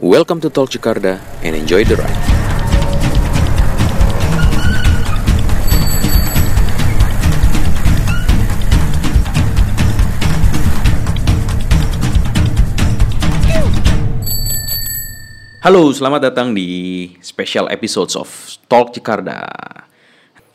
Welcome to Tol Jakarta and enjoy the ride. Halo, selamat datang di special episodes of Talk Jakarta.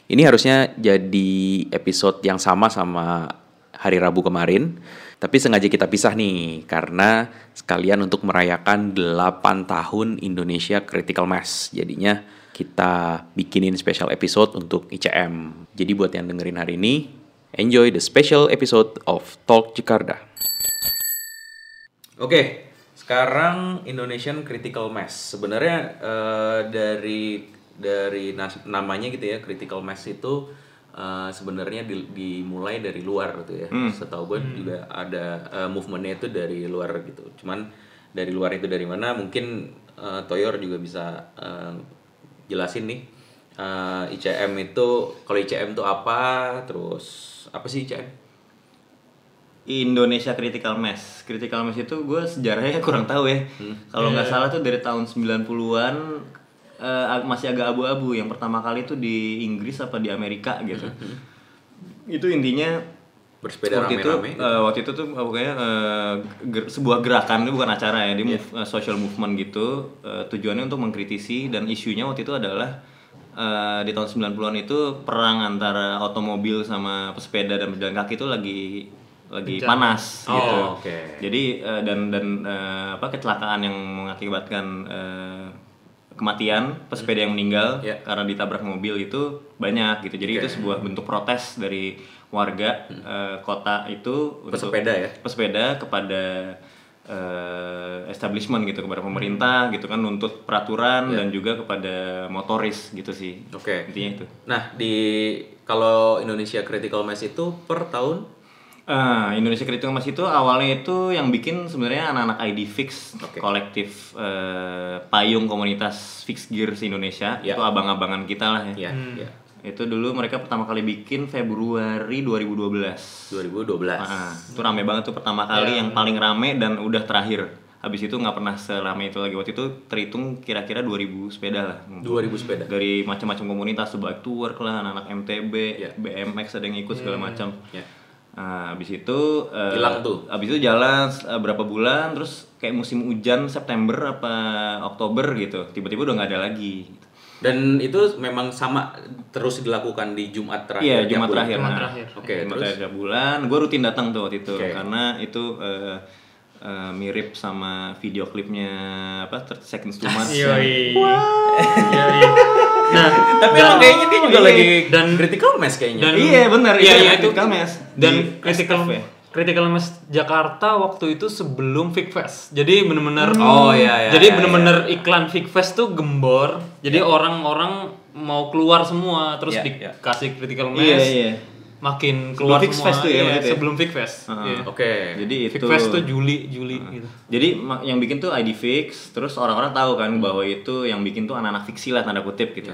Ini harusnya jadi episode yang sama sama hari Rabu kemarin, tapi sengaja kita pisah nih karena sekalian untuk merayakan 8 tahun Indonesia Critical Mass. Jadinya kita bikinin special episode untuk ICM. Jadi buat yang dengerin hari ini, enjoy the special episode of Talk Jakarta. Oke, sekarang Indonesian Critical Mass. Sebenarnya eh, dari dari namanya gitu ya, Critical Mass itu eh, sebenarnya di- dimulai dari luar gitu ya. Setahu gue juga ada eh, movementnya itu dari luar gitu. Cuman dari luar itu dari mana? Mungkin eh, Toyor juga bisa eh, jelasin nih. Eh, ICM itu kalau ICM itu apa? Terus apa sih ICM? Indonesia Critical Mass. Critical Mass itu gue sejarahnya kurang tahu ya. Kalau nggak salah tuh dari tahun 90-an eh, ag- masih agak abu-abu. Yang pertama kali itu di Inggris apa di Amerika gitu. Itu intinya Bersepeda waktu itu rame-rame gitu. eh, waktu itu tuh eh, pokoknya eh, ger- sebuah gerakan itu bukan acara ya, dia move- eh, social movement gitu. Eh, tujuannya untuk mengkritisi dan isunya waktu itu adalah eh, di tahun 90-an itu perang antara otomobil sama pesepeda dan pejalan kaki itu lagi lagi panas Oh, gitu. oke. Jadi eh, dan dan eh, apa kecelakaan yang mengakibatkan eh, kematian pesepeda yang meninggal Ya. karena ditabrak mobil itu banyak gitu. Jadi itu sebuah bentuk protes dari warga eh, kota itu untuk- Pesepeda ya? pesepeda kepada eh, establishment gitu kepada pemerintah gitu kan nuntut peraturan dan juga kepada motoris gitu sih. Oke. Intinya itu. Nah, di kalau Indonesia Critical Mass itu per tahun Ah, Indonesia Critical Mass itu awalnya itu yang bikin sebenarnya anak-anak ID Fix, Oke. kolektif eh, payung komunitas Fix Gears Indonesia, Ya. itu abang-abangan kita lah ya. ya, ya Itu dulu mereka pertama kali bikin Februari 2012. 2012. Ah, itu rame banget tuh pertama kali yang paling rame dan udah terakhir. Habis itu nggak pernah serame itu lagi. Waktu itu terhitung kira-kira 2000 sepeda lah. 2000 sepeda. Dari macam-macam komunitas, tuh bike to work lah, anak-anak MTB, Ya. BMX ada yang ikut segala macam. Ya. Nah, habis itu eh, Hilang tuh. Habis itu jalan eh, berapa bulan terus kayak musim hujan September apa Oktober gitu. Tiba-tiba udah nggak ada lagi. Dan itu memang sama terus dilakukan di Jumat terakhir. Iya, Jumat terakhir. Jumat Nah, terakhir. Oke, Jumat terus? terakhir bulan. Gue rutin datang tuh waktu itu Oke. karena itu eh, eh, mirip sama video klipnya apa 30 Seconds to Mars. yang- Yoi. Yoi. Nah, Tapi emang kayaknya dia juga Iya. lagi Dan- Critical Mass kayaknya. dan Iya, benar, Iya, itu iya itu. Critical Mass. Dan critical SF ya? Critical Mass Jakarta waktu itu sebelum Fig Fest. Jadi bener-bener Oh, iya, iya, Jadi iya, bener-bener iklan Fig Fest tuh gembor. Jadi orang-orang mau keluar semua terus Iya, iya. dikasih Critical Mass. Iya, iya. Makin keluar Fig semua. Fest tuh ya, Iya, itu ya? sebelum Fig Fest. Heeh. Iya. Oke. Jadi Fig itu Fest tuh Juli, Juli gitu. Jadi yang bikin tuh ID Fix, terus orang-orang tahu kan bahwa itu yang bikin tuh anak-anak fiksi lah tanda kutip gitu.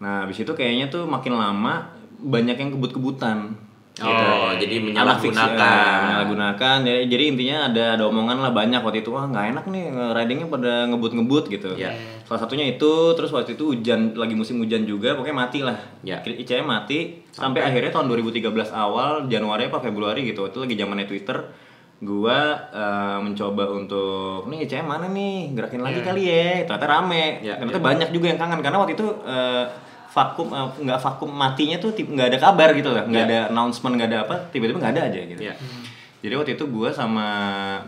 Nah, habis itu kayaknya tuh makin lama banyak yang kebut-kebutan. Oh, jadi Anak fiksi, menyalahgunakan. ya, menyalahgunakan. Jadi, jadi intinya ada ada omongan lah banyak waktu itu wah nggak enak nih ridingnya pada ngebut-ngebut gitu. Iya. Salah satunya itu, terus waktu itu hujan lagi musim hujan juga, pokoknya mati lah. Iya. ICM mati sampai, akhirnya tahun 2013 awal Januari apa Februari gitu. Itu lagi zamannya Twitter. Gua eh, mencoba untuk nih ICM mana nih gerakin lagi kali ya. Ternyata rame. Iya, Ternyata banyak juga yang kangen karena waktu itu eh, vakum eh, nggak vakum matinya tuh nggak ada kabar gitu lah, nggak ada announcement nggak ada apa, tiba-tiba nggak ada aja gitu. Iya. Jadi waktu itu gue sama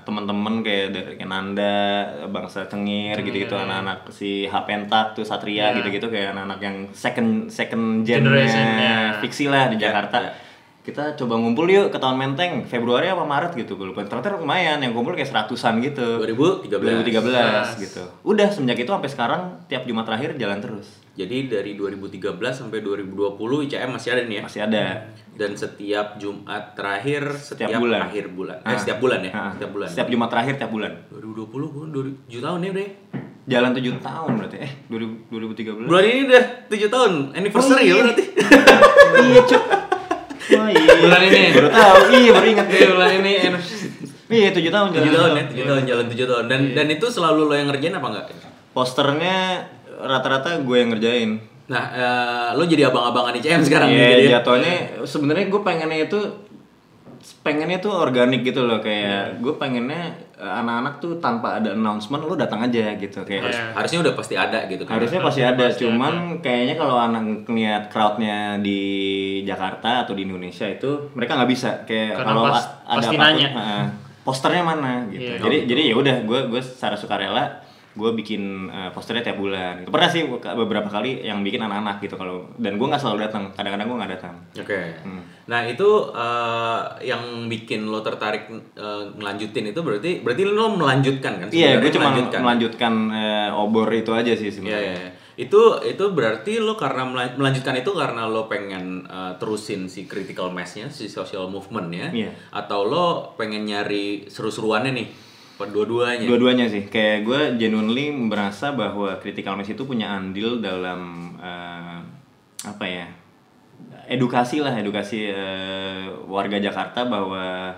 temen-temen kayak dari Nanda, Bangsa Cengir gitu-gitu anak-anak si Hapentak tuh Satria gitu-gitu kayak anak-anak yang second second Generation, gen ya. fiksi lah di Jakarta. Kita coba ngumpul yuk ke tahun Menteng Februari apa Maret gitu gue lupa. Ternyata lumayan yang kumpul kayak seratusan gitu. 2013. 2013 gitu. Udah semenjak itu sampai sekarang tiap Jumat terakhir jalan terus. Jadi dari 2013 sampai 2020 ICM masih ada nih ya. Masih ada. Dan setiap Jumat terakhir setiap, Setiap bulan. akhir bulan. Eh, Ah. setiap bulan ya? Ah, Setiap bulan. Setiap Jumat terakhir tiap bulan. 2020 gua 7 tahun ya, Bre. Jalan 7 tahun berarti. Eh, 2000, 2013. Bulan ini udah 7 tahun anniversary ya berarti. iya, Cuk. Oh iya. Bulan ini. Baru tahu. Iya, baru ingat. Iya, bulan ini. Iya tujuh tahun tujuh jalan. tahun ya tujuh tahun jalan tujuh tahun dan dan itu selalu lo yang ngerjain apa enggak Posternya rata-rata gue yang ngerjain. nah eh, lo jadi abang-abangan ICM sekarang Iya, jadi ya? jatuhnya sebenarnya gue pengennya itu pengennya tuh organik gitu loh kayak gue pengennya eh, anak-anak tuh tanpa ada announcement lo datang aja gitu kayak Iya. harusnya udah pasti ada gitu kan harusnya pasti ada cuman kayaknya kalau anak ngeliat crowdnya di Jakarta atau di Indonesia itu mereka nggak bisa kayak kalau pas- ada pasti nanya. heeh, posternya mana gitu Iya. jadi jadi ya udah gue gue secara sukarela gue bikin eh, posternya tiap bulan gitu. pernah sih beberapa kali yang bikin anak-anak gitu kalau dan gue nggak selalu datang kadang-kadang gue nggak datang Oke. Hmm. Nah itu eh, yang bikin lo tertarik eh, ngelanjutin itu berarti berarti lo melanjutkan kan? Iya, Sebenarnya gue cuma melanjutkan. melanjutkan eh, obor itu aja sih Iya, sebenarnya. iya. Itu itu berarti lo karena melan- melanjutkan itu karena lo pengen eh, terusin si critical mass-nya, si social movement-nya, Iya. atau lo pengen nyari seru-seruannya nih, dua-duanya. Dua-duanya sih. Kayak gue genuinely merasa bahwa critical mass itu punya andil dalam eh, apa ya? Edukasi lah, edukasi eh, warga Jakarta bahwa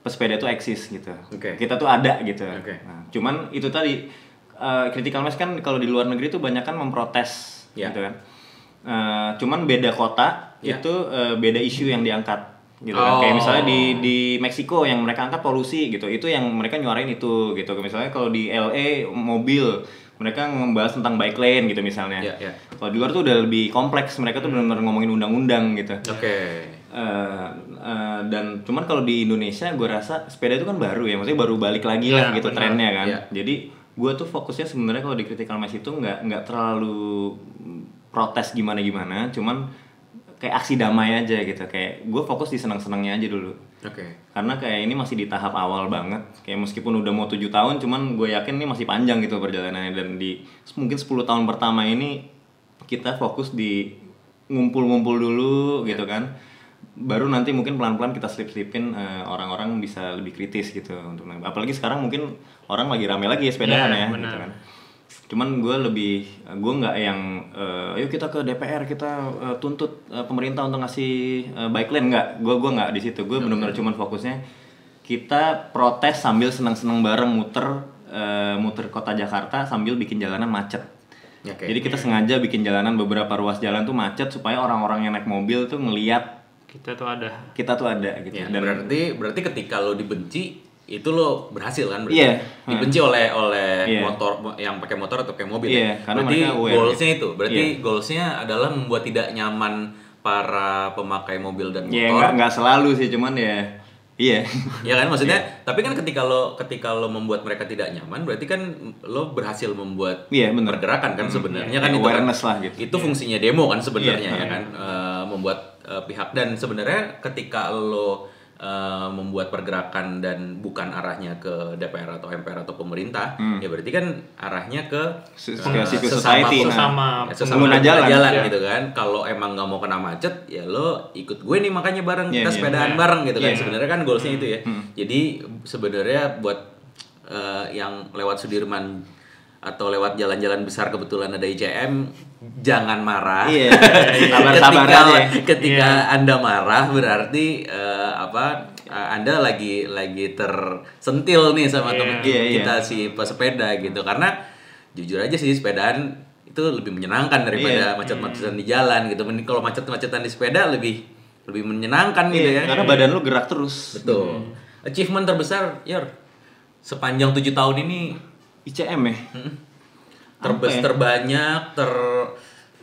pesepeda itu eksis gitu. Oke. Kita tuh ada gitu. Oke. Nah, cuman itu tadi eh, critical mass kan kalau di luar negeri tuh banyak kan memprotes Ya. gitu kan. Eh, cuman beda kota Ya. itu eh, beda isu yang diangkat gitu kan. Kayak Oh. misalnya di di Meksiko yang mereka angkat polusi gitu. Itu yang mereka nyuarain itu gitu. Misalnya kalau di LA mobil mereka membahas tentang bike lane gitu misalnya. Ya, ya. Kalau di luar tuh udah lebih kompleks. Mereka tuh benar-benar ngomongin undang-undang gitu. Oke. Eh, eh, dan cuman kalau di Indonesia gue rasa sepeda itu kan baru ya, maksudnya baru balik lagi lah Iya, gitu benar. trennya kan. Iya. Jadi gue tuh fokusnya sebenarnya kalau di critical mass itu nggak nggak terlalu protes gimana gimana, cuman kayak aksi damai aja gitu. Kayak gue fokus di senang-senangnya aja dulu. Oke. Karena kayak ini masih di tahap awal banget. Kayak meskipun udah mau tujuh tahun, cuman gue yakin ini masih panjang gitu perjalanannya dan di mungkin 10 tahun pertama ini kita fokus di ngumpul-ngumpul dulu gitu kan. Baru nanti mungkin pelan-pelan kita slip-slipin eh, orang-orang bisa lebih kritis gitu untuk apalagi sekarang mungkin orang lagi rame lagi ya sepedaan Iya, ya benar. gitu kan. Cuman gue lebih gue nggak yang eh, ayo kita ke DPR kita eh, tuntut eh, pemerintah untuk ngasih eh, bike lane nggak. Gue gua nggak di situ. Gue benar-benar cuman fokusnya kita protes sambil senang-senang bareng muter eh, muter kota Jakarta sambil bikin jalanan macet. Oke. Jadi kita sengaja bikin jalanan beberapa ruas jalan tuh macet supaya orang-orang yang naik mobil tuh ngeliat Kita tuh ada. kita tuh ada gitu. Ya, Dan berarti berarti ketika lo dibenci itu lo berhasil kan berarti Iya. dibenci oleh oleh Iya. motor yang pakai motor atau pakai mobil Iya, ya? karena berarti goalsnya itu berarti Iya. goalsnya adalah membuat tidak nyaman para pemakai mobil dan ya motor nggak nggak selalu sih cuman ya iya. ya kan maksudnya tapi kan ketika lo ketika lo membuat mereka tidak nyaman berarti kan lo berhasil membuat Iya, bener. pergerakan kan sebenarnya Iya, kan itu kan lah gitu. itu fungsinya demo kan sebenarnya Iya, ya kan Eh, membuat eh, pihak dan sebenarnya ketika lo eh, membuat pergerakan dan bukan arahnya ke DPR atau MPR atau pemerintah ya berarti kan arahnya ke civil sesama society, pe- nah. ya, sesama Pengguna pengguna jalan. Iya. gitu kan kalau emang nggak mau kena macet ya lo ikut gue nih makanya bareng Iya, kita iya. sepedaan Iya. bareng gitu kan Iya. sebenarnya kan goalsnya itu ya jadi sebenarnya buat eh, yang lewat Sudirman atau lewat jalan-jalan besar kebetulan ada ICM jangan marah Iya. Sabar-sabar ketika aja. ketika Iya. anda marah berarti eh, apa eh, anda lagi lagi tersentil nih sama Iya. teman Iya, iya. kita si pesepeda gitu karena jujur aja sih sepedaan itu lebih menyenangkan daripada Iya. macet-macetan di jalan gitu mending kalau macet-macetan di sepeda lebih lebih menyenangkan gitu ya karena badan lu gerak terus. betul achievement terbesar Yor sepanjang tujuh tahun ini ICM ya. terbes Apa ya? terbanyak ter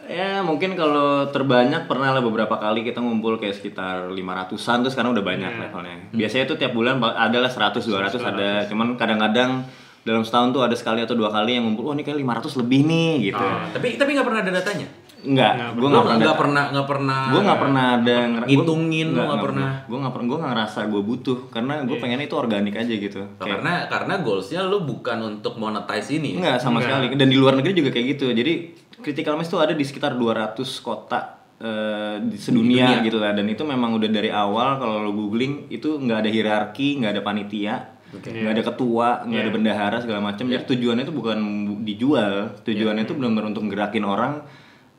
Ya mungkin kalau terbanyak pernah lah beberapa kali kita ngumpul kayak sekitar 500-an terus sekarang udah banyak levelnya. Biasanya tuh tiap bulan ba- ada lah 100 200 ada. Cuman kadang-kadang dalam setahun tuh ada sekali atau dua kali yang ngumpul, wah ini kayak 500 lebih nih gitu. tapi tapi nggak pernah ada datanya Enggak, gue Lo nggak pernah. nggak pernah nggak pernah Gue nggak pernah ada ngitungin, lo nggak pernah. Gue nggak pernah. Gue nggak ngerasa gue butuh karena gue pengennya itu organik aja gitu. Kayak- karena karena goalsnya lu bukan untuk monetize ini ya? Enggak sama sekali. Dan di luar negeri juga kayak gitu. Jadi critical mass itu ada di sekitar 200 kota eh, di sedunia gitu lah. Dan itu memang udah dari awal kalau lo googling itu nggak ada hierarki, nggak ada panitia, nggak ada ketua, nggak ada bendahara segala macam. Jadi tujuannya itu bukan bu- dijual. Tujuannya itu benar-benar untuk gerakin orang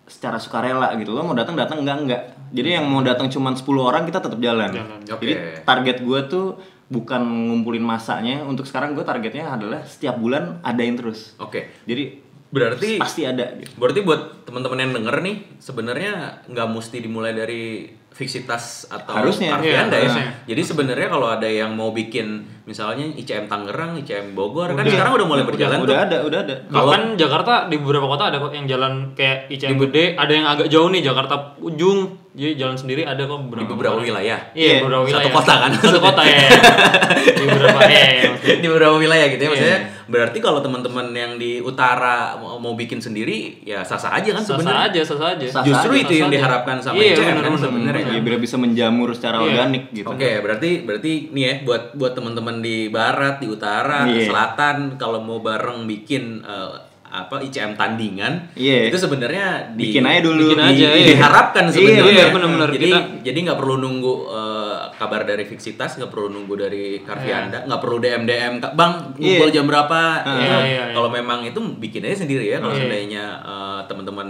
secara sukarela gitu. Lo mau datang datang enggak enggak. Jadi yang mau datang cuma 10 orang kita tetap jalan. Jalan. Jadi Oke. target gue tuh bukan ngumpulin masanya untuk sekarang gue targetnya adalah setiap bulan adain terus Oke. jadi Berarti pasti ada gitu berarti buat teman-teman yang denger nih sebenarnya nggak mesti dimulai dari fiksitas atau Harusnya, iya, Anda ya. harusnya. Jadi sebenarnya kalau ada yang mau bikin misalnya ICM Tangerang, ICM Bogor kan Udah. sekarang udah mulai berjalan tuh. udah ada udah ada Bahkan Jakarta di beberapa kota ada kok yang jalan kayak ICM gede, ada yang agak jauh nih Jakarta ujung, jadi jalan sendiri ada kok beberapa. Di beberapa kota. wilayah. Iya, Iya, beberapa satu wilayah. kota kan? Satu kota ya. di beberapa ya. ya, maksudnya. di beberapa wilayah gitu ya maksudnya Iya. berarti kalau teman-teman yang di utara mau, bikin sendiri ya sah-sah aja kan Sah sebenarnya aja, sah aja. Sah justru aja, itu yang diharapkan sama Iya, ICM kan benar-benar. sebenarnya ya biar bisa menjamur secara Iya. organik gitu Oke, berarti berarti nih ya buat buat teman-teman di barat, di utara, Iya. selatan kalau mau bareng bikin eh, apa ICM tandingan, Iya. itu sebenarnya di- Bikin aja dulu. Bikin aja, di- iya. diharapkan Iya, sebenarnya. iya, benar-benar. Jadi Kita- jadi nggak perlu nunggu eh, kabar dari Fiksitas, nggak perlu nunggu dari Karvianda, nggak perlu DM DM, bang ngumpul Iya. jam berapa? Iya, Itu iya, iya. Kalau memang itu bikin aja sendiri ya. Kalau Iya. seandainya eh, teman-teman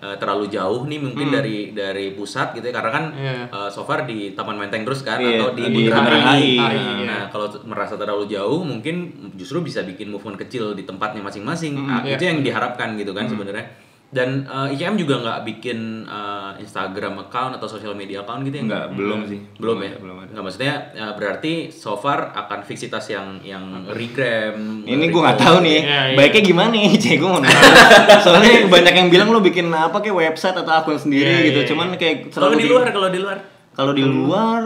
eh, terlalu jauh nih mungkin dari dari pusat gitu ya karena kan Hmm. Iya. eh, so far di Taman Menteng terus kan Iya, atau di Bundaran HI. Nah, iya. Nah, kalau t- merasa terlalu jauh mungkin justru bisa bikin movement kecil di tempatnya masing-masing. Hmm, Nah, iya. itu yang diharapkan gitu kan sebenarnya. Dan eh, ICM juga nggak bikin eh, Instagram account atau social media account gitu ya? Enggak, belum sih. Belum ya? Belum ada. Nggak maksudnya eh, berarti so far akan fiksitas yang yang regram. Ini gue nggak tahu nih, Iya, iya. baiknya gimana nih, cek gue mau nanya. Soalnya banyak yang bilang lo bikin apa kayak website atau akun sendiri Iya, gitu, iya, cuman kayak Kalau terlalu di luar, kalau di luar. kalau di luar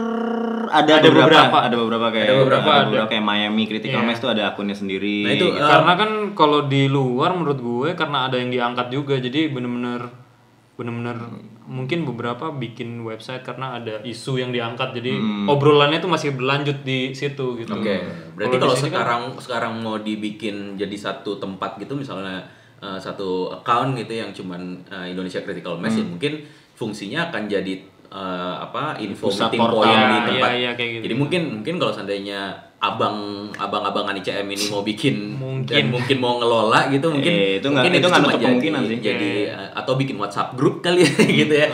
ada, Ada beberapa, beberapa. ada beberapa kayak Ada beberapa, ada. kayak Miami Critical Iya. Mass tuh ada akunnya sendiri. Nah, itu, gitu. eh, karena kan kalau di luar menurut gue karena ada yang diangkat juga jadi bener-bener bener-bener mungkin beberapa bikin website karena ada isu yang diangkat jadi obrolannya tuh masih berlanjut di situ gitu. Oke, berarti di kalau kan- sekarang sekarang mau dibikin jadi satu tempat gitu misalnya eh, satu account gitu yang cuman eh, Indonesia Critical Mass ya mungkin fungsinya akan jadi eh, apa info Pusat meeting portal. point di Iya, tempat. iya, kayak gitu. Jadi mungkin mungkin kalau seandainya abang abang-abangan ICM ini mau bikin Mungkin. dan mungkin mau ngelola gitu mungkin Eh, itu nggak- mungkin itu nggak cuma nutup jadi- kemungkinan sih. jadi Iya. eh, atau bikin WhatsApp grup kali ya gitu ya.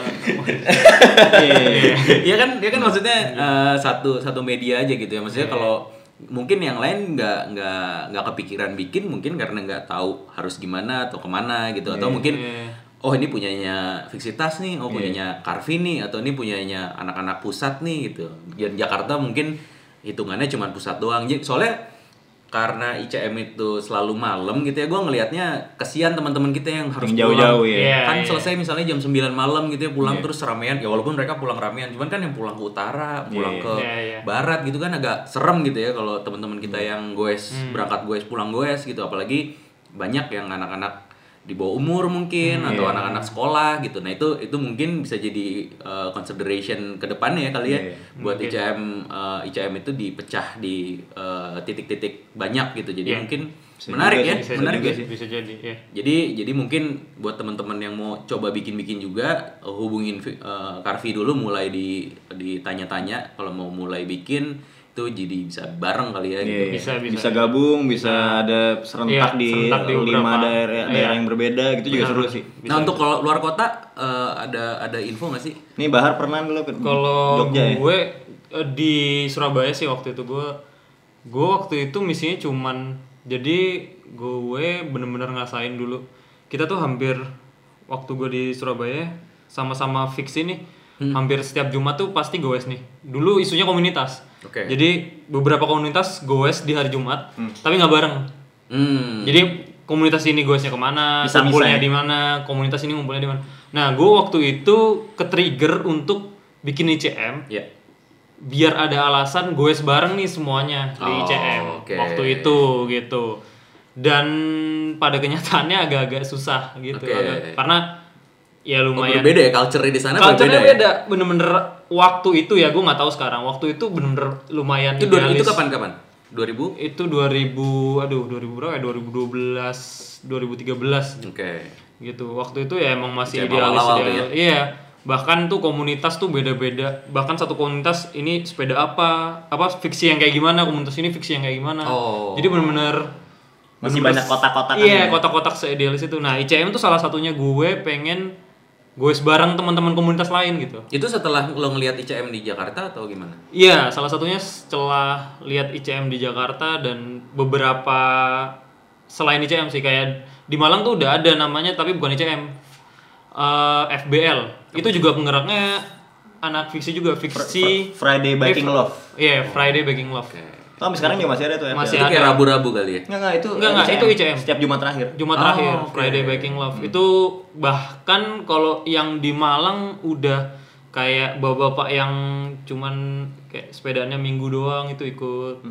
Iya. Iya kan, dia kan maksudnya eh, satu satu media aja gitu ya. Maksudnya Iya. kalau mungkin yang lain nggak nggak nggak kepikiran bikin mungkin karena nggak tahu harus gimana atau ke mana gitu atau mungkin Iya. Oh ini punyanya Fiksitas nih, oh punyanya Carvi nih atau ini punyanya anak-anak pusat nih gitu. Dan Jakarta mungkin hitungannya cuma pusat doang. Jadi soalnya karena ICM itu selalu malam gitu ya, gue ngelihatnya kesian teman-teman kita yang harus Yang jauh-jauh pulang. ya. Iya, kan iya. selesai misalnya jam 9 malam gitu ya pulang terus ramean ya walaupun mereka pulang ramean cuman kan yang pulang ke utara pulang Iya. ke Iya, iya. barat gitu kan agak serem gitu ya kalau teman-teman kita Iya. yang goes Hmm. berangkat goes pulang goes gitu apalagi banyak yang anak-anak di bawah umur mungkin atau Iya. anak-anak sekolah gitu nah itu itu mungkin bisa jadi uh, consideration ke depannya ya kali ya Iya. buat ICM uh, ICM itu dipecah di uh, titik-titik banyak gitu jadi Iya. mungkin Bisa menarik juga ya bisa menarik juga ya bisa jadi ya. jadi jadi mungkin buat teman-teman yang mau coba bikin-bikin juga uh, hubungin uh, Carvi dulu mulai di ditanya-tanya kalau mau mulai bikin itu jadi bisa bareng kali ya gitu. Iya. Bisa, bisa. bisa gabung, bisa ada serentak Iya, di serentak di lima beberapa. daerah, daerah Iya. yang berbeda gitu juga seru sih. Nah untuk kalau luar kota uh, ada ada info nggak sih? Nih Bahar pernah dulu ke Kalau Jogja ya? gue eh, di Surabaya sih waktu itu gue gue waktu itu misinya cuman jadi gue bener-bener ngerasain dulu kita tuh hampir waktu gue di Surabaya sama-sama fix ini hampir setiap Jumat tuh pasti goes nih dulu isunya komunitas Oke. jadi beberapa komunitas goes di hari Jumat tapi nggak bareng Hmm. jadi komunitas ini goesnya ke mana, Bisa-bisa ngumpulnya ya? di mana, komunitas ini ngumpulnya di mana. Nah, gue waktu itu ke trigger untuk bikin ICM Ya. biar ada alasan goes bareng nih semuanya di Oh, ICM oke. waktu itu gitu. Dan pada kenyataannya agak-agak susah gitu Oke. agak- karena ya Oh, lumayan berbeda ya culture di sana Culture-nya berbeda. ya? beda, bener-bener waktu itu ya gue nggak tahu sekarang. Waktu itu bener-bener lumayan Itu dua- itu idealis. kapan-kapan? 2000? Itu 2000, aduh 2000 berapa ya? 2012, 2013 Oke. gitu. Waktu itu ya emang masih Kayak idealis awal-awal tuh ideal. Iya. Bahkan tuh komunitas tuh beda-beda. Bahkan satu komunitas ini sepeda apa, apa fiksi yang kayak gimana, komunitas ini fiksi yang kayak gimana. Oh. Jadi bener-bener Masih bener-bener banyak kotak-kotak kan Iya, ya? kotak-kotak seidealis itu. Nah, ICM tuh salah satunya gue pengen goes bareng teman-teman komunitas lain gitu. Itu setelah lo ngelihat ICM di Jakarta atau gimana? Iya, salah satunya setelah lihat ICM di Jakarta dan beberapa selain ICM sih kayak di Malang tuh udah ada namanya tapi bukan ICM. Eh, FBL. Itu juga penggeraknya anak fiksi juga, fiksi Friday Baking Eh, Love. Iya, Friday Baking Love. Oh, sampai sekarang juga masih ada tuh ya. Masih itu kayak ada. rabu-rabu kali ya? Enggak, enggak itu Enggak, enggak, itu ICM. Setiap Jumat terakhir. Jumat Oh, terakhir oke. Friday Baking Love itu bahkan kalau yang di Malang udah kayak bapak-bapak yang cuman kayak sepedanya minggu doang itu ikut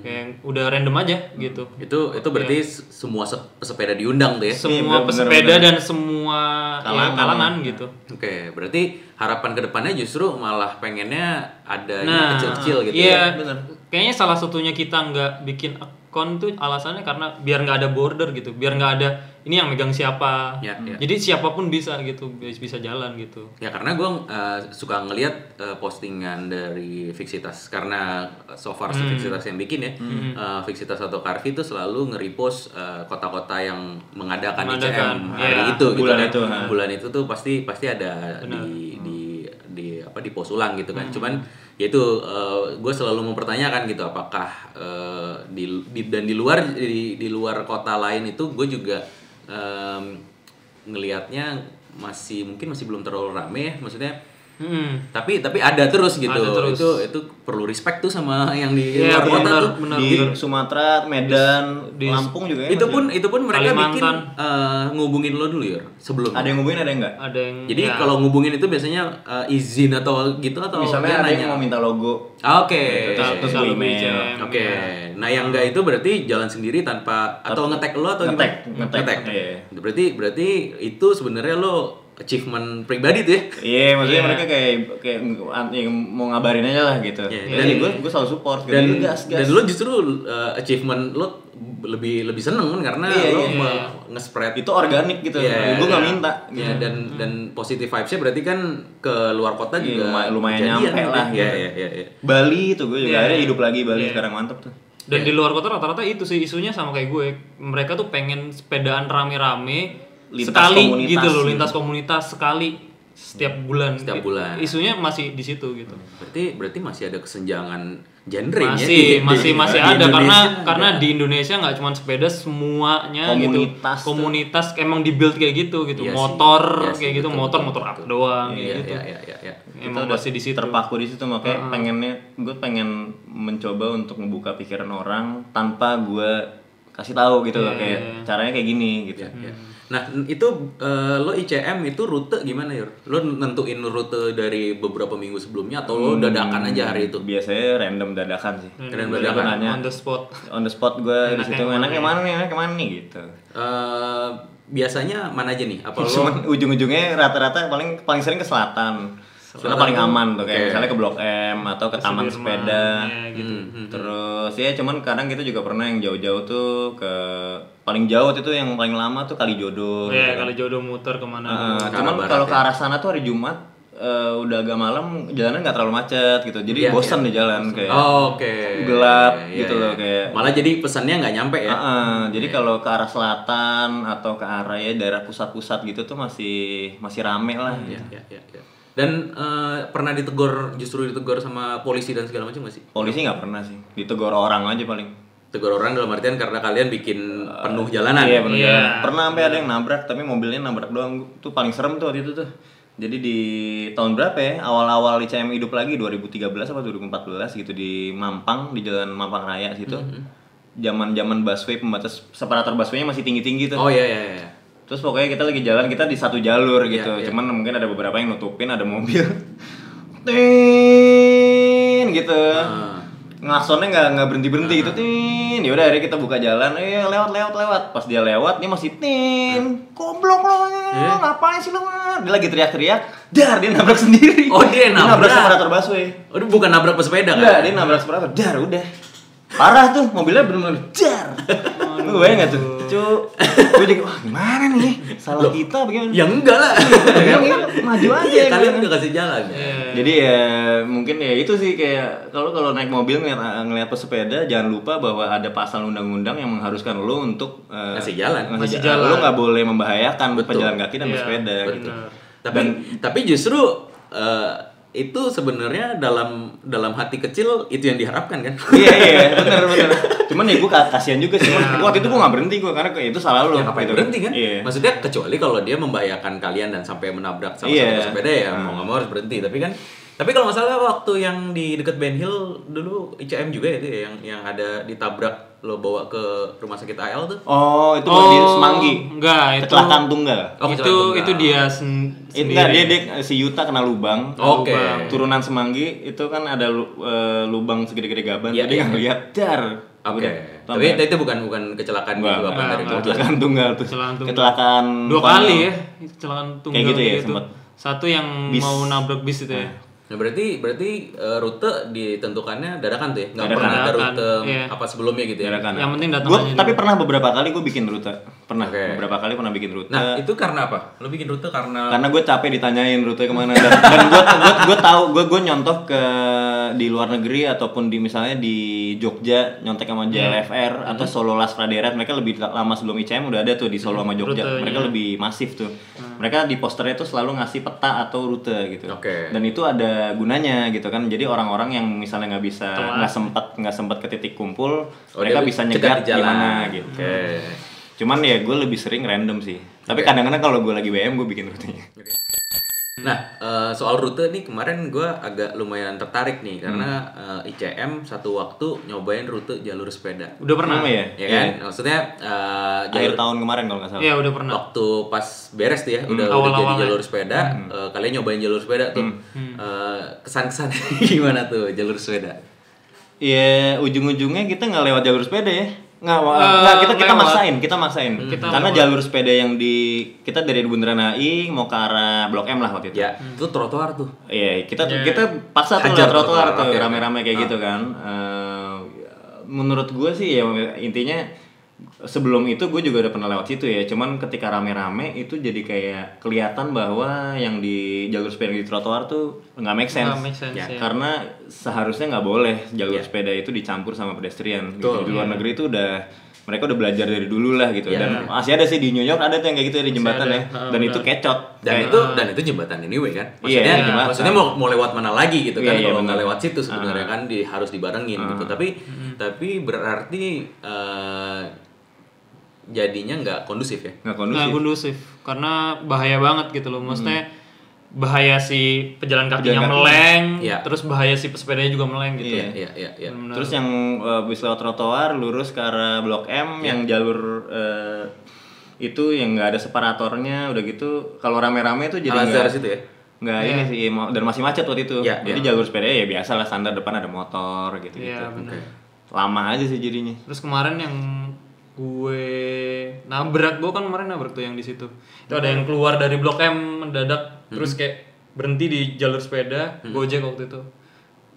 kayak udah random aja gitu Itu itu berarti se- semua se- pesepeda diundang tuh ya? semua bener, pesepeda bener. dan semua ya, Kalangan. kalangan gitu Oke, berarti harapan ke depannya justru malah pengennya ada yang nah kecil-kecil gitu iya ya? Kayaknya salah satunya kita nggak bikin akun tuh alasannya karena biar nggak ada border gitu biar nggak ada ini yang megang siapa Ya, ya. jadi siapa pun bisa gitu bisa jalan gitu Ya karena gue suka ngelihat eh, postingan dari Fixitas karena so far Hmm. Fixitas yang bikin ya, eh, Fixitas atau Carvi itu selalu nge-repost eh, kota-kota yang mengadakan, ICM Mengadakan, hari ya. itu gitu Bulan kan. itu, ha. Bulan itu tuh pasti pasti ada di di di apa di pos ulang gitu kan. Cuman ya itu gue selalu mempertanyakan gitu apakah eh, di, di- dan di luar di, di luar kota lain itu gue juga em, ngelihatnya masih mungkin masih belum terlalu rame ya. Maksudnya Hmm. tapi tapi ada terus gitu Ada terus. itu itu perlu respect tuh sama yang di Iya, luar kota tuh benar. di Sumatera, Medan, di- Lampung juga ya. itu pun itu pun mereka bikin Kalimantan. eh, ngubungin lo dulu ya sebelum ada yang ngubungin ada yang enggak? ada yang jadi ya, kalau ngubungin itu biasanya eh, izin atau gitu atau Misalnya ada nanya? yang mau minta logo. Ah, oke Terus- kita terus gue email. Oke, ya. nah yang enggak itu berarti jalan sendiri tanpa atau ngetek lo atau Nge-tag, gimana? nge-tag, iya. Berarti berarti itu sebenarnya lo achievement pribadi tuh ya? Iya, maksudnya Iya. mereka kayak kayak yang mau ngabarin aja lah gitu. Iya, Dan iya. gue gue selalu support gitu. dan Gitu, gas, gas. dan lo justru uh, achievement lo lebih lebih seneng kan karena Iya, lo iya, me- iya. nge-spread itu organik gitu. Iya, gue nggak iya. minta. Iya, dan dan positive vibes-nya berarti kan ke luar kota Iya, juga lumayan- lumayan nyampe gitu. lah, Iya, gitu. iya, iya, iya. Bali tuh gue juga Iya. akhirnya hidup lagi Bali Iya. sekarang mantep tuh. Dan Iya. di luar kota rata-rata itu sih isunya sama kayak gue. Mereka tuh pengen sepedaan rame-rame Lintas sekali komunitas. gitu loh, lintas komunitas sekali setiap bulan. Setiap bulan. Isunya masih di situ gitu. Berarti berarti masih ada kesenjangan genre ya Masih di- masih di- masih di ada karena Indonesia karena ada. di Indonesia nggak cuma sepeda semuanya Komunitas gitu. tuh. Komunitas emang dibuild kayak gitu gitu. Iya sih. motor Iya sih, kayak gitu, betul, motor betul, motor betul, up betul. doang Iya, kayak gitu. iya, iya, iya, iya. Emang udah masih di situ. terpaku di situ makanya pengennya gue pengen mencoba untuk membuka pikiran orang tanpa gue kasih tahu gitu loh kayak caranya kayak gini gitu. Iya. Nah itu eh, lo ICM itu rute gimana ya? Lo nentuin rute dari beberapa minggu sebelumnya atau lo dadakan aja hari itu? Biasanya random dadakan sih. Random Biasanya dadakan. gua nanya on the spot. on the spot gue di situ yang mana enaknya mana nih enaknya mana nih gitu. Eh, biasanya mana aja nih? Apa lo? Cuman ujung-ujungnya rata-rata paling paling sering ke selatan. Karena paling aman tuh kayak Oke. misalnya ke Blok M atau ke Taman Sudirman, Sepeda. ya, gitu. Hmm, Terus ya cuman kadang kita juga pernah yang jauh-jauh tuh ke paling jauh itu yang paling lama tuh Kali Jodoh. Ya kalau jodoh muter ke mana? Heeh, Ke cuman kalau ya. ke arah sana tuh hari Jumat eh, udah agak malam jalanan nggak terlalu macet gitu. Jadi Iya, bosan iya. di jalan kayak. Oh, Oke. Gelap Iya, gitu iya. loh, kayak- Malah jadi pesannya nggak nyampe ya? Heeh, jadi kalau ke arah selatan atau ke arah ya daerah pusat-pusat gitu tuh masih masih rame lah. Iya, iya, iya. iya. Dan eh, pernah ditegur justru ditegur sama polisi dan segala macam nggak sih? Polisi nggak pernah sih, ditegur orang aja paling. Tegur orang dalam artian karena kalian bikin penuh jalanan. Iya benar. Iya. Pernah sampai ada yang nabrak tapi mobilnya nabrak doang. Tuh paling serem tuh waktu itu tuh. Jadi di tahun berapa ya? Awal-awal ICM hidup lagi 2013 apa 2014 gitu di Mampang di Jalan Mampang Raya situ. Zaman-zaman busway pembatas separator busway-nya masih tinggi-tinggi tuh. Oh iya iya iya. Terus pokoknya kita lagi jalan kita di satu jalur gitu. Iya, iya. Cuman mungkin ada beberapa yang nutupin ada mobil. Tin gitu. Ah. Ngasonnya nggak nggak berhenti berhenti gitu tin. Ya udah akhirnya kita buka jalan. Eh lewat lewat lewat. Pas dia lewat dia masih tin. Goblok lo. Iya. Ngapain sih lo? Dia lagi teriak-teriak. Dar dia nabrak sendiri. Oh, dia nabrak. separator busway. Oh, itu bukan nabrak pesepeda kan? Enggak, dia nabrak separator. Dar udah. Parah tuh, mobilnya bener-bener jar. Lu bayang gak tuh? Cu, gue jadi, wah gimana nih? Salah kita bagaimana? Ya enggak lah. Iya, maju aja. Iya, kalian udah kasih jalan. Jadi ya mungkin ya itu sih kayak kalau kalau naik mobil ngeliat, ngeliat pesepeda jangan lupa bahwa ada pasal undang-undang yang mengharuskan lo untuk eh, Ngasih jalan. Ngasih jalan. jalan. Lo nggak boleh membahayakan Betul. pejalan kaki dan Iya, bersepeda betul. gitu. Tapi tapi justru eh, itu sebenarnya dalam dalam hati kecil itu yang diharapkan kan? iya iya bener bener cuman ya gue kasihan juga sih waktu itu gue nggak berhenti gue karena itu salah lo Ya ngapain gitu berhenti kan? iya Maksudnya kecuali kalau dia membahayakan kalian dan sampai menabrak salah Iya. satu pesepeda ya mau nggak mau harus berhenti. Tapi kan tapi kalau nggak salah waktu yang di dekat Ben Hill dulu ICM juga ya itu ya yang yang ada ditabrak lo bawa ke rumah sakit AL tuh. oh itu buat di Semanggi enggak itu kecelakaan tunggal Oh, itu tunggal. itu dia sen- itu sendiri. enggak, dia, dia si Yuta kena lubang Oke. Lubang. turunan Semanggi itu kan ada eh, lubang segede-gede gaban jadi iya. nggak lihat dar Oke. Tapi Sampai- itu bukan bukan kecelakaan Enggak, gitu apa dari kecelakaan tunggal tuh Kecelakaan tunggal. kecelakaan dua kali ya kecelakaan tunggal gitu ya, gitu. sempet. satu yang Bis. mau nabrak bis itu ya Nah, berarti berarti eh, rute ditentukannya dadakan tuh ya? Nggak Dadakan. pernah ada rute iya. apa sebelumnya gitu ya? Dadakan. Yang penting datang Gua- aja tapi pernah beberapa kali gue bikin rute pernah Oke. beberapa kali pernah bikin rute Nah, itu karena apa? Lo bikin rute karena karena gue capek ditanyain rute ke mana dan, dan gue gue gue tahu gue gue nyontoh ke di luar negeri ataupun di misalnya di Jogja nyontek sama JLFR atau Solo Las Praderat mereka lebih lama sebelum ICM udah ada tuh di Solo sama Jogja. Rutenya. mereka lebih masif tuh. Mereka di posternya tuh selalu ngasih peta atau rute gitu. Oke. dan itu ada gunanya gitu kan. Jadi orang-orang yang misalnya nggak bisa nggak sempat nggak sempat ke titik kumpul Oh, mereka bisa nyegat gimana gitu Oke. cuman ya gue lebih sering random sih. Tapi kadang-kadang kalau gue lagi BM gue bikin rutenya Nah, eh, soal rute nih kemarin gue agak lumayan tertarik nih karena Hmm. eh, ICM satu waktu nyobain rute jalur sepeda. udah pernah Kenapa ya? Ya kan? Maksudnya eh, akhir jalur tahun kemarin kalau nggak salah. Iya udah pernah. waktu pas beres tuh ya udah udah awal-awal jadi ya. jalur sepeda eh, kalian nyobain jalur sepeda tuh Eh, kesan-kesan gimana tuh jalur sepeda Iya, ujung-ujungnya kita nggak lewat jalur sepeda ya. Nggak, Eh, nggak, kita kita lewat. maksain, kita maksain. Kita Karena lewat. jalur sepeda yang di kita dari Bundaran HI mau ke arah Blok M lah waktu itu. ya itu trotoar tuh Iya, kita Iya. kita paksa tuh trotoar trotoar, tuh rame-rame kayak oke. gitu kan. Eh, menurut gue sih ya intinya sebelum itu gue juga udah pernah lewat situ ya. Cuman ketika rame-rame itu jadi kayak kelihatan bahwa yang di jalur sepeda di trotoar tuh nggak make sense. Nggak make sense, Ya, ya. Karena seharusnya nggak boleh jalur Iya. sepeda itu dicampur sama pedestrian. Gitu. Di luar negeri itu udah mereka udah belajar dari dulu lah gitu. Iya. Dan masih ada sih di New York ada tuh yang kayak gitu ya di jembatan ya. Ah, Dan itu kecot. dan Kayak- itu dan itu jembatan anyway kan Iya, maksudnya iya, jembatan. maksudnya mau mau lewat mana lagi gitu kan Iya, iya, kalau nggak lewat situ sebenarnya kan di harus dibarengin gitu tapi tapi berarti eh, jadinya nggak kondusif ya nggak kondusif. nggak kondusif karena bahaya banget gitu loh maksudnya bahaya si pejalan kakinya Pejalan kaki. meleng Iya. terus bahaya si pesepedanya juga meleng gitu Iya. iya iya iya Benar-benar. Terus yang uh, bis lewat trotoar lurus ke arah Blok M Iya. yang jalur uh, itu yang nggak ada separatornya udah gitu kalau rame-rame itu jadi nggak situ ya nggak ini sih dan masih macet waktu itu. Iya, jadi jalur sepeda ya biasa lah standar depan ada motor gitu gitu. Benar. Lama aja sih jadinya. Terus kemarin yang gue nabrak, gue kan kemarin nabrak tuh yang di situ. Itu ada yang keluar dari Blok M mendadak, terus kayak berhenti di jalur sepeda, gojek waktu itu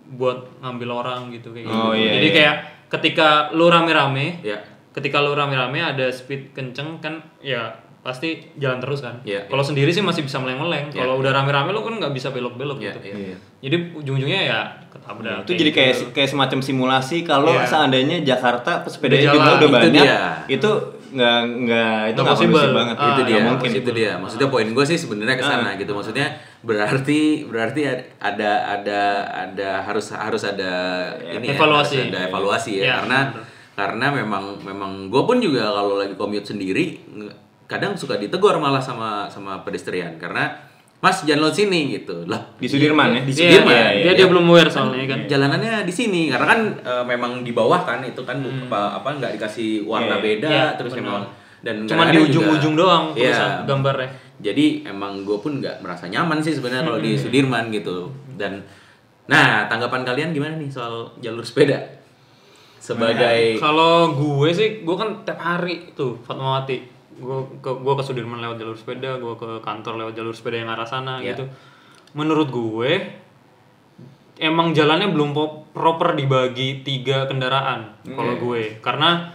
buat ngambil orang gitu kayak gitu. Oh, iya, Jadi iya. kayak ketika lu rame-rame, ya ketika lu rame-rame ada speed kenceng kan, ya pasti jalan terus kan. Iya, Kalau sendiri sih masih bisa meleng-meleng. Iya, Kalau udah rame-rame lu kan nggak bisa belok-belok Iya, gitu. iya. Jadi ujung-ujungnya ya ketabrak. itu jadi kayak gitu. kayak semacam simulasi kalau Iya. seandainya Jakarta jumlah jalan. udah Itu banyak dia. itu nggak nggak itu Nggak possible. banget Ah, itu dia mungkin itu dia maksudnya poin gue sih sebenarnya ke sana gitu maksudnya berarti berarti ada ada ada harus harus ada ini ya, Evaluasi. harus ada evaluasi ya, Iya, karena karena memang memang gue pun juga kalau lagi commute sendiri kadang suka ditegur malah sama sama pedestrian karena mas jangan lewat sini gitu lah di Sudirman ya di Iya, Sudirman iya, dia dia belum aware soalnya kan. jalanannya di sini karena kan eh, memang di bawah kan itu kan bu- apa apa nggak dikasih warna Iya. beda Iya, terus benar. memang dan Cuman di ujung-ujung doang Iya. tulisan gambarnya. jadi emang gue pun nggak merasa nyaman sih sebenarnya kalau di Sudirman gitu dan nah tanggapan kalian gimana nih soal jalur sepeda sebagai Kalau gue sih, gue kan tiap hari tuh Fatmawati. Gue ke gue ke Sudirman lewat jalur sepeda, gue ke kantor lewat jalur sepeda yang arah sana Iya. gitu. Menurut gue emang jalannya belum proper dibagi tiga kendaraan kalau gue. Karena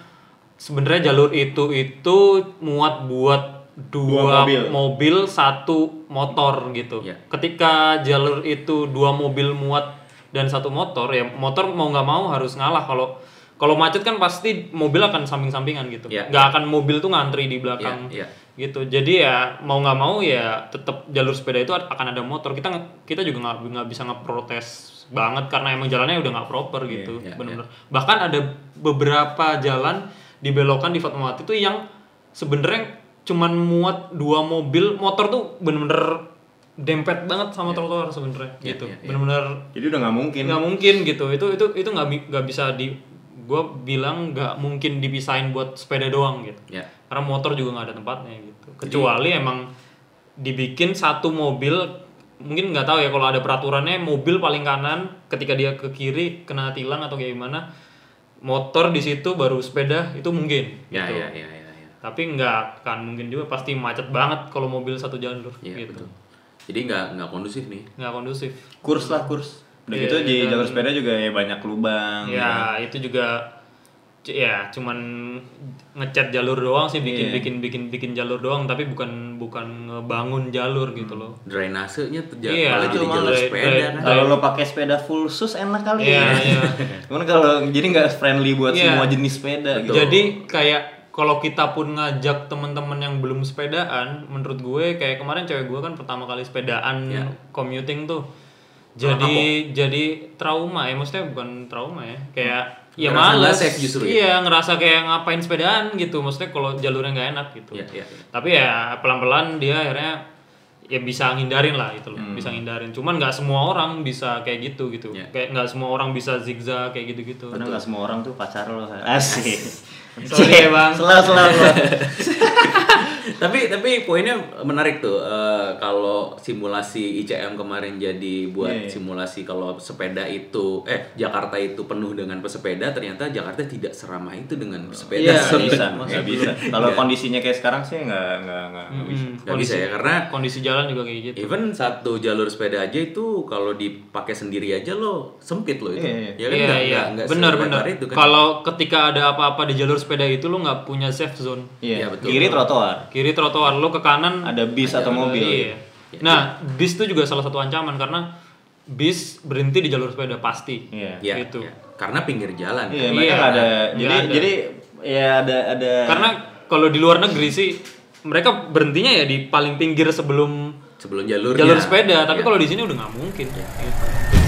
sebenarnya jalur itu itu muat buat dua, Dua mobil. mobil, satu motor gitu. Iya. Ketika jalur itu dua mobil muat dan satu motor ya motor mau nggak mau harus ngalah kalau kalau macet kan pasti mobil akan samping-sampingan gitu. Iya. Nggak akan mobil tuh ngantri di belakang Iya, iya. gitu jadi ya mau nggak mau ya tetap jalur sepeda itu akan ada motor kita kita juga nggak nggak bisa ngeprotes banget karena emang jalannya udah nggak proper gitu iya, bener-bener bahkan ada beberapa jalan di belokan di Fatmawati itu yang sebenarnya cuman muat dua mobil motor tuh bener-bener dempet banget sama trotoar sebenarnya Iya, gitu iya, iya. bener-bener Jadi udah nggak mungkin. nggak mungkin gitu itu itu itu nggak bisa di gue bilang nggak mungkin dipisahin buat sepeda doang gitu Ya. karena motor juga nggak ada tempatnya gitu kecuali emang dibikin satu mobil mungkin nggak tahu ya kalau ada peraturannya mobil paling kanan ketika dia ke kiri kena tilang atau kayak gimana motor di situ baru sepeda itu mungkin Ya, gitu ya, ya, ya, ya. tapi nggak kan mungkin juga pasti macet banget kalau mobil satu jalur Iya, gitu betul. Jadi nggak nggak kondusif nih. nggak kondusif Kurs lah kurs. Udah Iya, gitu di dan- jalur sepeda juga ya banyak lubang. ya itu juga ya cuman ngecat jalur doang sih bikin Iya. bikin bikin bikin jalur doang tapi bukan bukan ngebangun jalur gitu loh Drainasenya Iya, malah itu jadi jalur sepeda kan. Kalau lo pakai sepeda full sus enak kali Iya, ya. iya. Cuman kalau jadi nggak friendly buat Iya. semua jenis sepeda gitu. jadi kayak kalau kita pun ngajak teman-teman yang belum sepedaan menurut gue kayak kemarin cewek gue kan pertama kali sepedaan Iya. commuting tuh jadi jadi trauma ya maksudnya bukan trauma ya kayak ya Ngerasa nggak males safe justru ya? iya ngerasa kayak ngapain sepedaan gitu maksudnya kalau jalurnya nggak enak gitu iya, iya. tapi ya pelan-pelan dia akhirnya ya bisa ngindarin lah itu loh bisa ngindarin cuman nggak semua orang bisa kayak gitu gitu Iya. kayak nggak semua orang bisa zigzag kayak gitu gitu Karena nggak semua orang tuh pacar lo. Asik. Sorry ya, Bang. Selalu selalu. tapi tapi poinnya menarik tuh eh, kalau simulasi ICM kemarin jadi buat Iya, iya. simulasi kalau sepeda itu eh Jakarta itu penuh dengan pesepeda ternyata Jakarta tidak seramah itu dengan pesepeda Iya, Nggak bisa, nggak bisa. Kalau kondisinya kayak sekarang sih nggak nggak nggak nggak bisa. Hmm, Nggak bisa ya, karena- kondisi jalan juga kayak gitu. Even satu jalur sepeda aja itu kalau dipakai sendiri aja lo sempit lo itu. Iya, Ya kan iya, nggak iya. nggak- nggak benar benar. itu kan. Kalau ketika ada apa-apa di jalur sepeda itu lo nggak punya safe zone. Iya, Iya, betul. Kiri trotoar. Kiri trotoar lo ke kanan Ada bis atau mobil. Iya. Nah, bis itu juga salah satu ancaman karena bis berhenti di jalur sepeda pasti. Iya. ya, gitu. ya. karena pinggir jalan. Iya, kan. mereka Iya, nggak ada. Jadi ada. jadi ya ada ada. Karena kalau di luar negeri sih mereka berhentinya ya di paling pinggir sebelum sebelum jalur jalur sepeda, tapi Iya. kalau di sini udah nggak mungkin. Gitu.